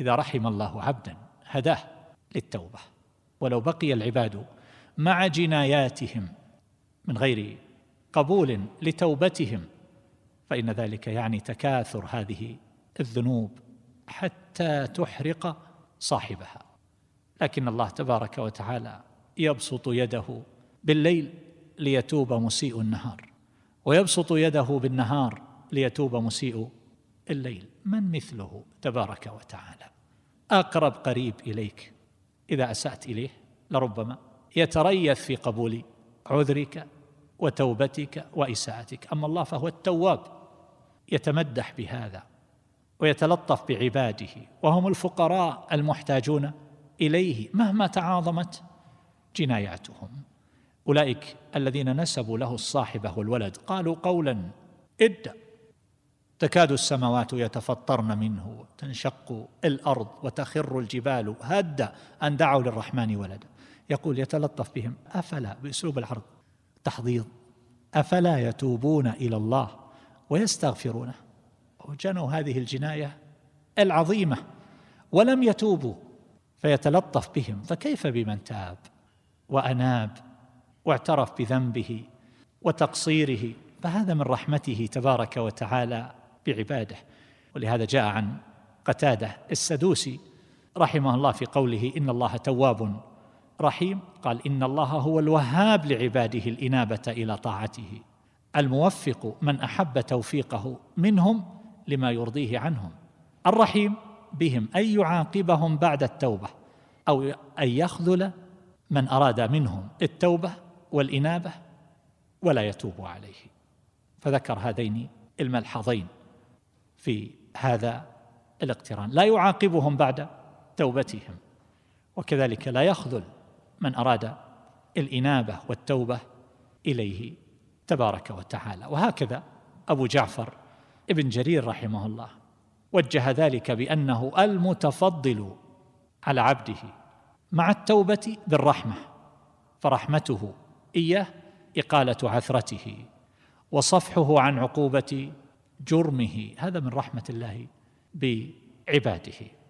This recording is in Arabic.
إذا رحم الله عبدا هداه للتوبة. ولو بقي العباد مع جناياتهم من غير قبول لتوبتهم فإن ذلك يعني تكاثر هذه الذنوب حتى تحرق صاحبها. لكن الله تبارك وتعالى يبسط يده بالليل ليتوب مسيء النهار ويبسط يده بالنهار ليتوب مسيء الليل من مثله تبارك وتعالى؟ أقرب قريب إليك إذا أسأت إليه لربما يتريث في قبول عذرك وتوبتك وإساءتك. أما الله فهو التواب يتمدح بهذا ويتلطف بعباده وهم الفقراء المحتاجون إليه مهما تعاظمت جناياتهم. أولئك الذين نسبوا له الصاحبة والولد قالوا قولا ادى تكاد السماوات يتفطرن منه تنشق الأرض وتخر الجبال هدا أن دعوا للرحمن ولدا. يقول يتلطف بهم أفلا بأسلوب العرض؟ تحضيض أفلا يتوبون إلى الله ويستغفرونه؟ وجنوا هذه الجناية العظيمة ولم يتوبوا. فيتلطف بهم فكيف بمن تاب وأناب واعترف بذنبه وتقصيره؟ فهذا من رحمته تبارك وتعالى. بعباده. ولهذا جاء عن قتادة السدوسي رحمه الله في قوله إن الله تواب رحيم. قال إن الله هو الوهاب لعباده الإنابة إلى طاعته. الموفق من أحب توفيقه منهم لما يرضيه عنهم. الرحيم بهم أن يعاقبهم بعد التوبة أو أن يخذل من أراد منهم التوبة والإنابة ولا يتوب عليه. فذكر هذين الملحظين. في هذا الاقتران. لا يعاقبهم بعد توبتهم وكذلك لا يخذل من أراد الإنابة والتوبة إليه تبارك وتعالى. وهكذا أبو جعفر ابن جرير رحمه الله وجه ذلك بأنه المتفضل على عبده مع التوبة بالرحمة فرحمته إياه إقالة عثرته وصفحه عن عقوبة جرمه هذا من رحمة الله بعباده.